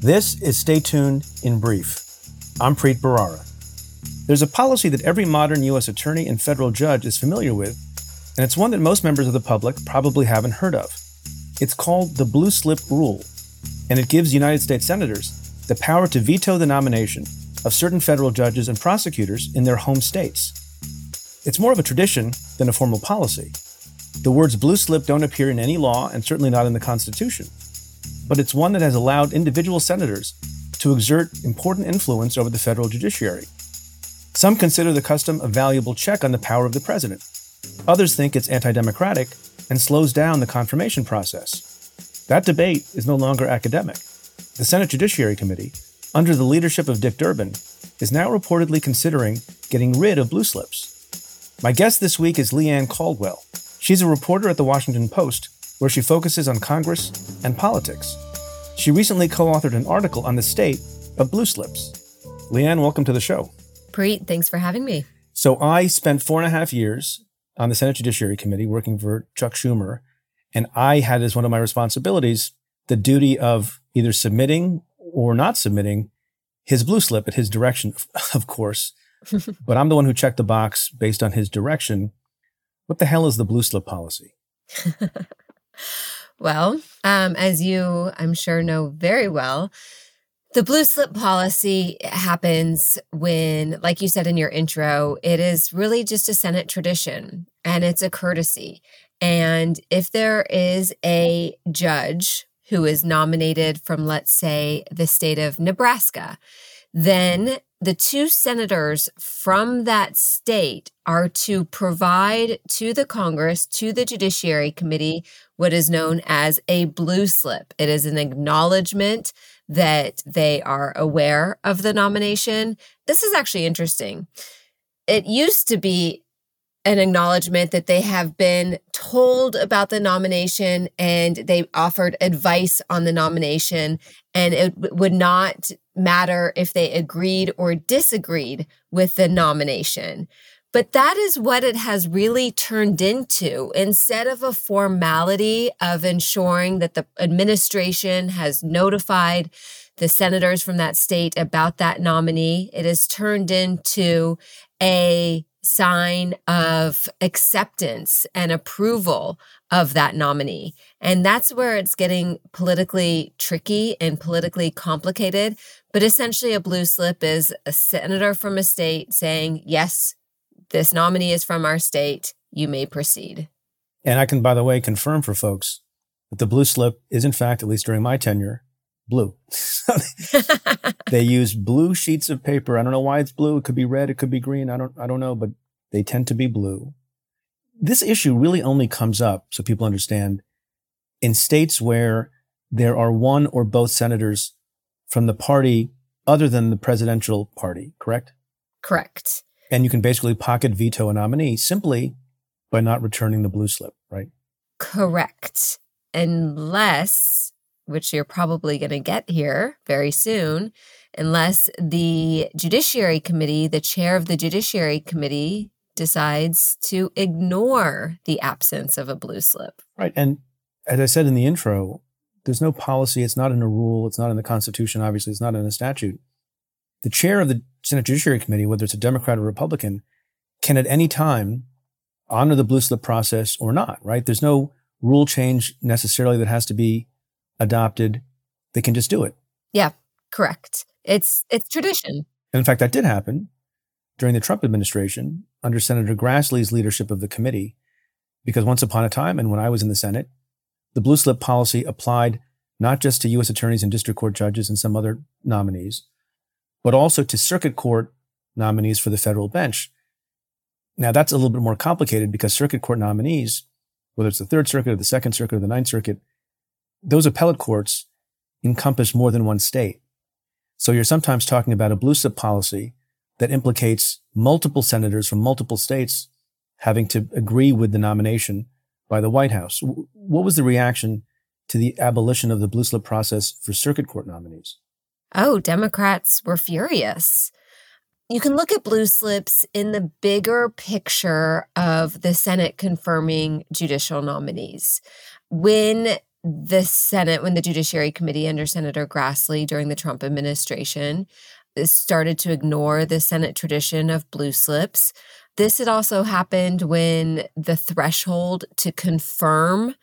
this is Stay Tuned in Brief. I'm Preet Bharara. There's a policy that every modern U.S. attorney and federal judge is familiar with, and it's one that most members of the public probably haven't heard of. It's called the Blue Slip Rule, and it gives United States senators the power to veto the nomination of certain federal judges and prosecutors in their home states. It's more of a tradition than a formal policy. The words blue slip don't appear in any law and certainly not in the Constitution. But it's one that has allowed individual senators to exert important influence over the federal judiciary. Some consider the custom a valuable check on the power of the president. Others think it's anti democratic and slows down the confirmation process. That debate is no longer academic. The Senate Judiciary Committee, under the leadership of Dick Durbin, is now reportedly considering getting rid of blue slips. My guest this week is Leigh Ann Caldwell. She's a reporter at the Washington Post, where she focuses on Congress and politics. She recently co authored an article on the state of blue slips. Leigh Ann, welcome to the show. Preet, thanks for having me. So, I spent four and a half years on the Senate Judiciary Committee working for Chuck Schumer, and I had as one of my responsibilities the duty of either submitting or not submitting his blue slip at his direction, of course. but I'm the one who checked the box based on his direction what the hell is the blue slip policy? well, um, as you, I'm sure, know very well, the blue slip policy happens when, like you said in your intro, it is really just a Senate tradition and it's a courtesy. And if there is a judge who is nominated from, let's say, the state of Nebraska, then the two senators from that state are to provide to the Congress, to the Judiciary Committee, what is known as a blue slip. It is an acknowledgement that they are aware of the nomination. This is actually interesting. It used to be an acknowledgement that they have been told about the nomination and they offered advice on the nomination and it would not matter if they agreed or disagreed with the nomination. But that is what it has really turned into. Instead of a formality of ensuring that the administration has notified the senators from that state about that nominee, it has turned into a sign of acceptance and approval of that nominee. And that's where it's getting politically tricky and politically complicated. But essentially, a blue slip is a senator from a state saying, yes, this nominee is from our state. You may proceed. And I can, by the way, confirm for folks that the blue slip is, in fact, at least during my tenure, blue. they use blue sheets of paper. I don't know why it's blue. It could be red. It could be green. I don't, I don't know, but they tend to be blue. This issue really only comes up, so people understand, in states where there are one or both senators from the party other than the presidential party, correct? Correct. And you can basically pocket veto a nominee simply by not returning the blue slip, right? Correct. Unless which you're probably going to get here very mm-hmm. soon, unless the Judiciary Committee, the chair of the Judiciary Committee, decides to ignore the absence of a blue slip. Right. And as I said in the intro, there's no policy. It's not in a rule. It's not in the Constitution. Obviously, it's not in a statute. The chair of the Senate Judiciary Committee, whether it's a Democrat or Republican, can at any time honor the blue slip process or not, right? There's no rule change necessarily that has to be adopted. They can just do it. Yeah, correct. It's it's tradition. And in fact, that did happen during the Trump administration under Senator Grassley's leadership of the committee, because once upon a time, and when I was in the Senate, the blue slip policy applied not just to U.S. attorneys and district court judges and some other nominees, but also to circuit court nominees for the federal bench. Now, that's a little bit more complicated because circuit court nominees, whether it's the Third Circuit or the Second Circuit or the Ninth Circuit, those appellate courts encompass more than one state. So you're sometimes talking about a blue slip policy that implicates multiple senators from multiple states having to agree with the nomination by the White House. What was the reaction to the abolition of the blue slip process for circuit court nominees? Oh, Democrats were furious. You can look at blue slips in the bigger picture of the Senate confirming judicial nominees. When the Senate, when the Judiciary Committee under Senator Grassley during the Trump administration started to ignore the Senate tradition of blue slips, this had also happened when the threshold to confirm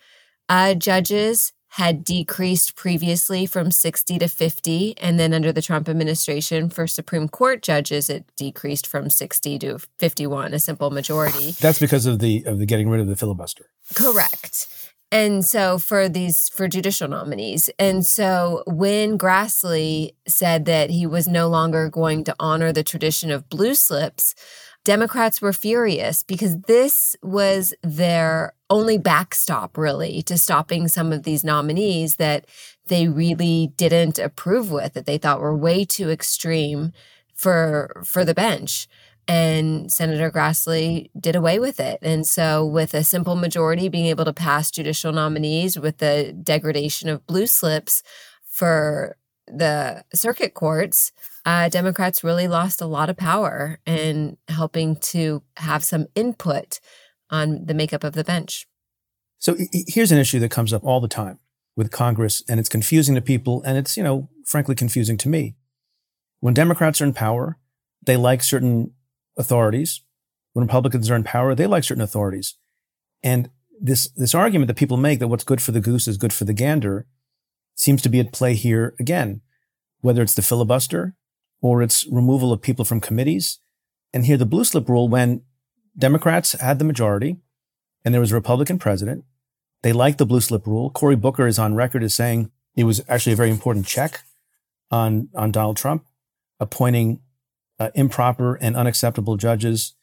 uh, judges had decreased previously from 60 to 50. And then under the Trump administration for Supreme Court judges, it decreased from 60 to 51, a simple majority. That's because of the of the getting rid of the filibuster. Correct. And so for these for judicial nominees. And so when Grassley said that he was no longer going to honor the tradition of blue slips, Democrats were furious because this was their only backstop, really, to stopping some of these nominees that they really didn't approve with, that they thought were way too extreme for for the bench. And Senator Grassley did away with it. And so, with a simple majority being able to pass judicial nominees with the degradation of blue slips for the circuit courts, uh, Democrats really lost a lot of power in helping to have some input on the makeup of the bench. So here's an issue that comes up all the time with Congress, and it's confusing to people, and it's, you know, frankly confusing to me. When Democrats are in power, they like certain authorities. When Republicans are in power, they like certain authorities. And this, this argument that people make that what's good for the goose is good for the gander seems to be at play here again, whether it's the filibuster or its removal of people from committees. And here, the blue slip rule, when Democrats had the majority and there was a Republican president, they liked the blue slip rule. Cory Booker is on record as saying it was actually a very important check on, on Donald Trump, appointing uh, improper and unacceptable judges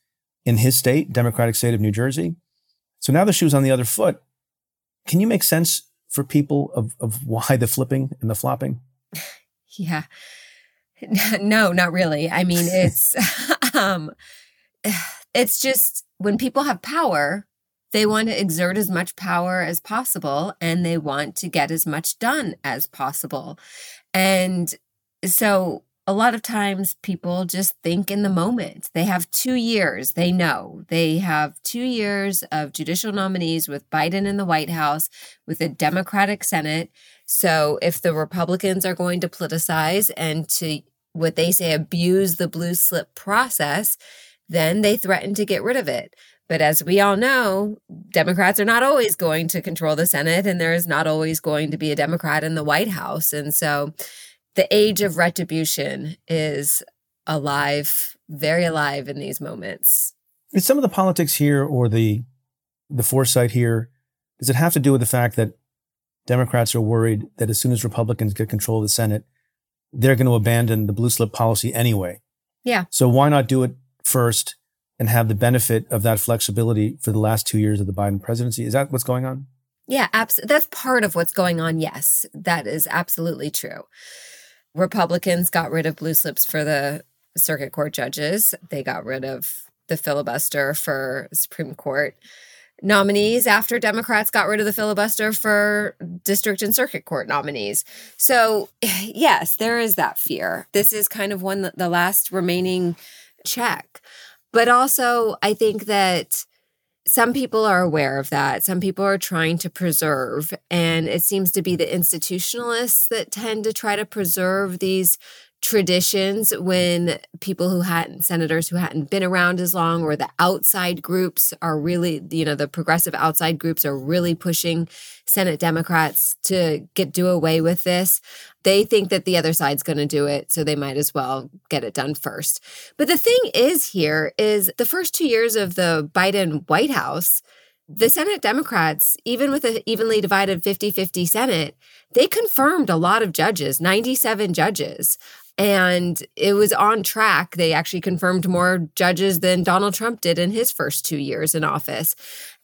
in his state, Democratic state of New Jersey. So now the shoe's on the other foot. Can you make sense for people of, of why the flipping and the flopping? Yeah. No, not really. I mean, it's um it's just when people have power, they want to exert as much power as possible and they want to get as much done as possible. And so a lot of times people just think in the moment. They have two years, they know. They have two years of judicial nominees with Biden in the White House, with a Democratic Senate. So if the Republicans are going to politicize and to what they say abuse the blue slip process, then they threaten to get rid of it. But as we all know, Democrats are not always going to control the Senate, and there is not always going to be a Democrat in the White House. And so the age of retribution is alive, very alive in these moments. Is some of the politics here or the the foresight here, does it have to do with the fact that Democrats are worried that as soon as Republicans get control of the Senate, they're going to abandon the blue slip policy anyway. Yeah. So why not do it first and have the benefit of that flexibility for the last two years of the Biden presidency? Is that what's going on? Yeah, abs- that's part of what's going on. Yes, that is absolutely true. Republicans got rid of blue slips for the circuit court judges. They got rid of the filibuster for Supreme Court nominees after Democrats got rid of the filibuster for district and circuit court nominees. So, yes, there is that fear. This is kind of one the last remaining check. But also, I think that some people are aware of that. Some people are trying to preserve. And it seems to be the institutionalists that tend to try to preserve these traditions when people who hadn't senators who hadn't been around as long or the outside groups are really you know the progressive outside groups are really pushing senate democrats to get do away with this they think that the other side's going to do it so they might as well get it done first but the thing is here is the first 2 years of the biden white house the Senate Democrats, even with an evenly divided 50 50 Senate, they confirmed a lot of judges, 97 judges. And it was on track. They actually confirmed more judges than Donald Trump did in his first two years in office.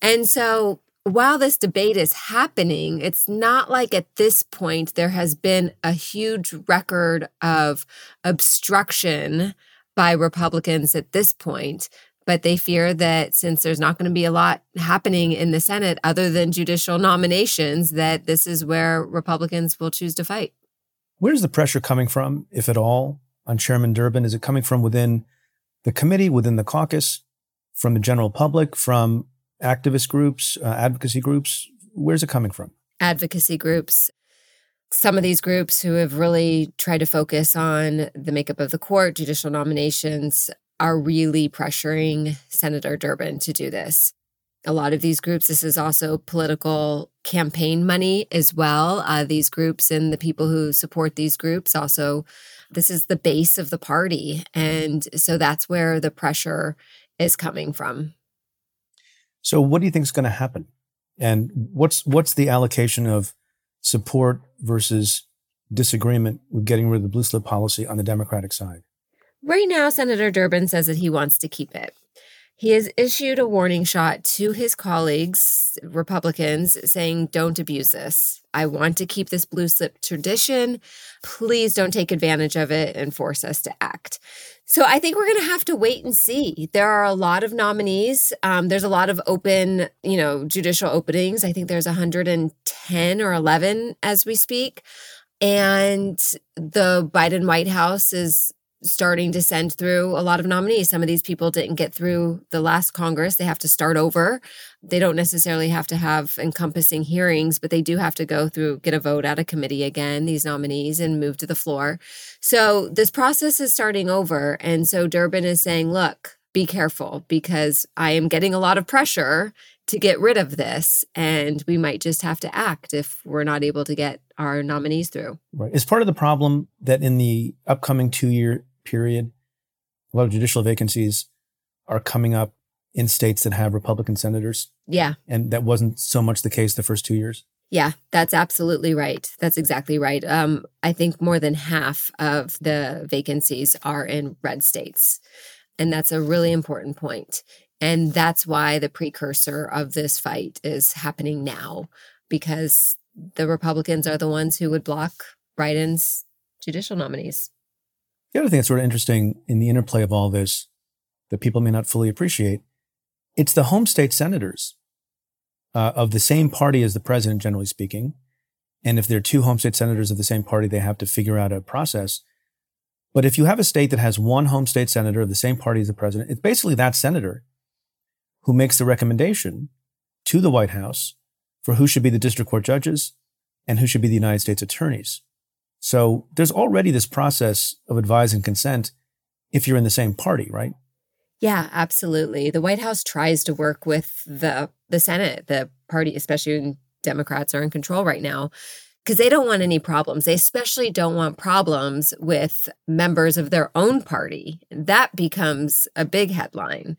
And so while this debate is happening, it's not like at this point there has been a huge record of obstruction by Republicans at this point. But they fear that since there's not going to be a lot happening in the Senate other than judicial nominations, that this is where Republicans will choose to fight. Where's the pressure coming from, if at all, on Chairman Durbin? Is it coming from within the committee, within the caucus, from the general public, from activist groups, uh, advocacy groups? Where's it coming from? Advocacy groups. Some of these groups who have really tried to focus on the makeup of the court, judicial nominations, are really pressuring Senator Durbin to do this a lot of these groups. This is also political campaign money as well. Uh, these groups and the people who support these groups also, this is the base of the party. And so that's where the pressure is coming from. So what do you think is going to happen? And what's what's the allocation of support versus disagreement with getting rid of the blue slip policy on the Democratic side? Right now, Senator Durbin says that he wants to keep it. He has issued a warning shot to his colleagues, Republicans, saying, Don't abuse this. I want to keep this blue slip tradition. Please don't take advantage of it and force us to act. So I think we're going to have to wait and see. There are a lot of nominees. Um, there's a lot of open, you know, judicial openings. I think there's 110 or 11 as we speak. And the Biden White House is starting to send through a lot of nominees. Some of these people didn't get through the last Congress. They have to start over. They don't necessarily have to have encompassing hearings, but they do have to go through, get a vote out of committee again, these nominees, and move to the floor. So this process is starting over. And so Durbin is saying, look, be careful because I am getting a lot of pressure to get rid of this. And we might just have to act if we're not able to get our nominees through. Right. Is part of the problem that in the upcoming two year period, a lot of judicial vacancies are coming up in states that have Republican senators? Yeah. And that wasn't so much the case the first two years? Yeah, that's absolutely right. That's exactly right. Um, I think more than half of the vacancies are in red states. And that's a really important point. And that's why the precursor of this fight is happening now, because the Republicans are the ones who would block Biden's judicial nominees. The other thing that's sort of interesting in the interplay of all this that people may not fully appreciate, it's the home state senators uh, of the same party as the president, generally speaking. And if there are two home state senators of the same party, they have to figure out a process. But if you have a state that has one home state senator of the same party as the president, it's basically that senator who makes the recommendation to the White House for who should be the district court judges and who should be the United States attorneys. So there's already this process of advise and consent if you're in the same party, right? Yeah, absolutely. The White House tries to work with the the Senate, the party, especially when Democrats are in control right now, because they don't want any problems. They especially don't want problems with members of their own party. That becomes a big headline.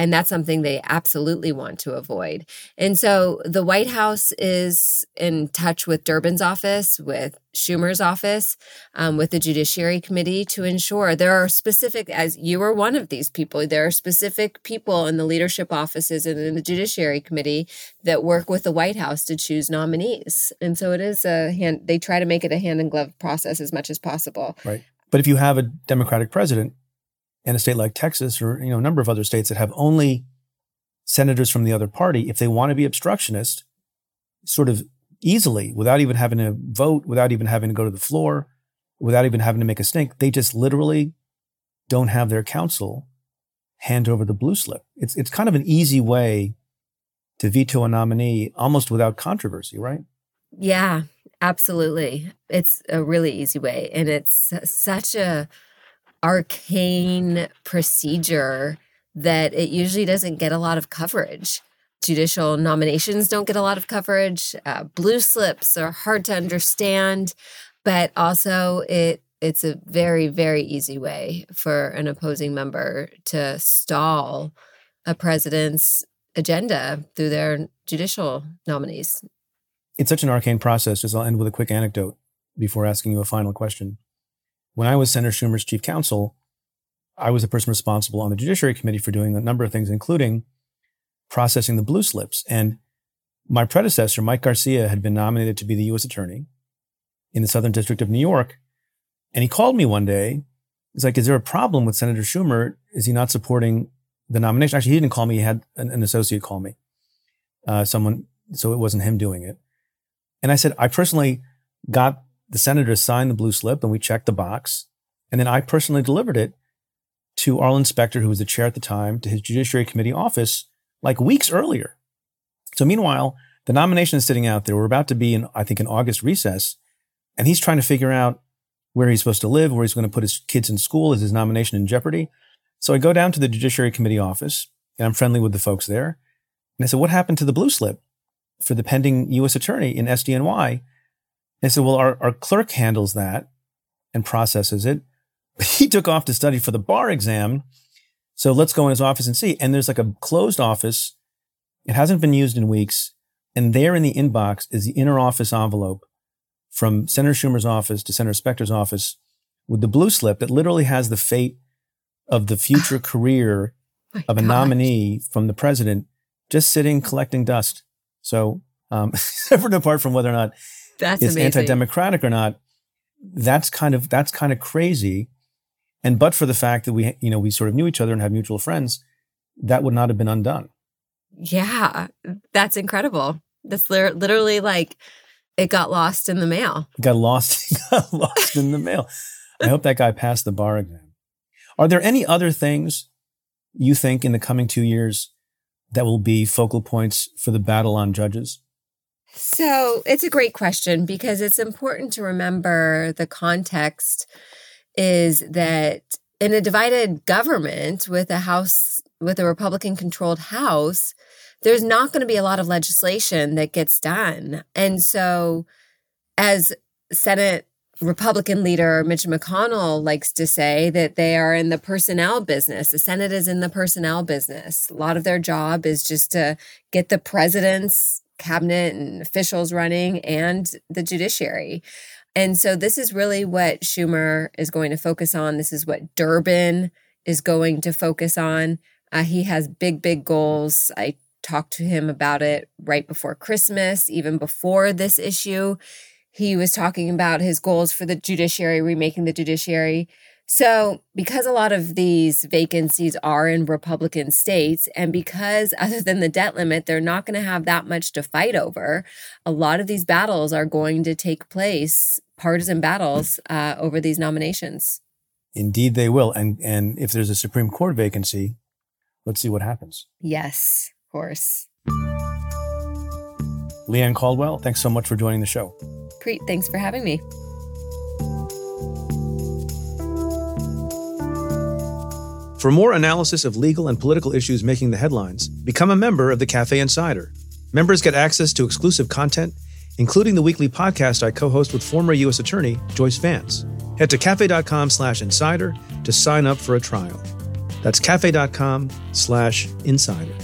And that's something they absolutely want to avoid. And so the White House is in touch with Durbin's office, with Schumer's office, um, with the Judiciary Committee to ensure there are specific, as you are one of these people, there are specific people in the leadership offices and in the Judiciary Committee that work with the White House to choose nominees. And so it is a hand, they try to make it a hand in glove process as much as possible. Right. But if you have a Democratic president, in a state like Texas or you know a number of other states that have only senators from the other party, if they want to be obstructionist, sort of easily, without even having to vote, without even having to go to the floor, without even having to make a stink, they just literally don't have their counsel hand over the blue slip. It's, it's kind of an easy way to veto a nominee almost without controversy, right? Yeah, absolutely. It's a really easy way. And it's such a arcane procedure that it usually doesn't get a lot of coverage. Judicial nominations don't get a lot of coverage. Uh, blue slips are hard to understand, but also it it's a very very easy way for an opposing member to stall a president's agenda through their judicial nominees. It's such an arcane process. Just I'll end with a quick anecdote before asking you a final question. When I was Senator Schumer's chief counsel, I was the person responsible on the Judiciary Committee for doing a number of things, including processing the blue slips. And my predecessor, Mike Garcia, had been nominated to be the U.S. Attorney in the Southern District of New York. And he called me one day. He's like, Is there a problem with Senator Schumer? Is he not supporting the nomination? Actually, he didn't call me. He had an, an associate call me, uh, someone, so it wasn't him doing it. And I said, I personally got the senator signed the blue slip and we checked the box. And then I personally delivered it to Arlen Specter, who was the chair at the time, to his Judiciary Committee office like weeks earlier. So meanwhile, the nomination is sitting out there. We're about to be in, I think, an August recess, and he's trying to figure out where he's supposed to live, where he's going to put his kids in school. Is his nomination in jeopardy? So I go down to the Judiciary Committee office, and I'm friendly with the folks there. And I said, What happened to the blue slip for the pending U.S. attorney in SDNY? I said, Well, our, our clerk handles that and processes it. he took off to study for the bar exam. So let's go in his office and see. And there's like a closed office. It hasn't been used in weeks. And there in the inbox is the inner office envelope from Senator Schumer's office to Senator Specter's office with the blue slip that literally has the fate of the future career of a gosh. nominee from the president just sitting collecting dust. So, um, separate apart from whether or not that's it's anti-democratic or not, that's kind of that's kind of crazy. And but for the fact that we, you know, we sort of knew each other and had mutual friends, that would not have been undone. Yeah, that's incredible. That's literally like it got lost in the mail. got lost, got lost in the mail. I hope that guy passed the bar exam. Are there any other things you think in the coming two years that will be focal points for the battle on judges? So it's a great question because it's important to remember the context is that in a divided government with a house with a republican controlled house there's not going to be a lot of legislation that gets done. And so as senate republican leader mitch mcconnell likes to say that they are in the personnel business. The senate is in the personnel business. A lot of their job is just to get the president's cabinet and officials running and the judiciary and so this is really what Schumer is going to focus on. This is what Durbin is going to focus on. Uh, he has big, big goals. I talked to him about it right before Christmas, even before this issue. He was talking about his goals for the judiciary, remaking the judiciary. So, because a lot of these vacancies are in Republican states, and because other than the debt limit, they're not going to have that much to fight over, a lot of these battles are going to take place, partisan battles uh, over these nominations. Indeed, they will. And and if there's a Supreme Court vacancy, let's see what happens. Yes, of course. Leigh-Ann Caldwell, thanks so much for joining the show. Preet, thanks for having me. For more analysis of legal and political issues making the headlines, become a member of the Cafe Insider. Members get access to exclusive content, including the weekly podcast I co-host with former U.S. Attorney Joyce Vance. Head to cafe.com slash insider to sign up for a trial. That's cafe.com slash insider.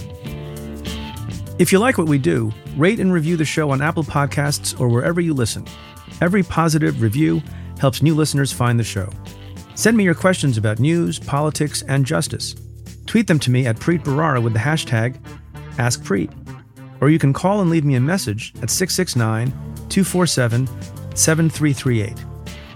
If you like what we do, rate and review the show on Apple Podcasts or wherever you listen. Every positive review helps new listeners find the show. Send me your questions about news, politics, and justice. Tweet them to me at Preet Bharara with the hashtag AskPreet. Or you can call and leave me a message at 669 247 7338.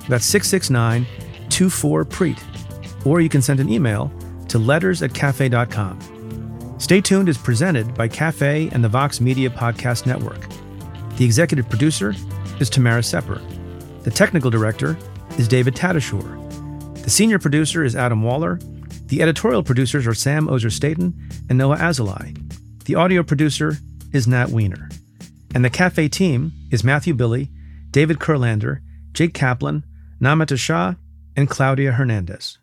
That's 669 24 Preet. Or you can send an email to letters at cafe.com. Stay Tuned is presented by Cafe and the Vox Media Podcast Network. The executive producer is Tamara Sepper. The technical director is David Tatasciore. The senior producer is Adam Waller. The editorial producers are Sam Ozer Staton and Noah Azulai. The audio producer is Nat Weiner. And the cafe team is Matthew Billy, David Kurlander, Jake Kaplan, Namita Shah, and Claudia Hernandez.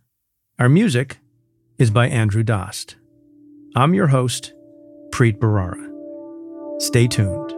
Our music is by Andrew Dost. I'm your host, Preet Bharara. Stay tuned.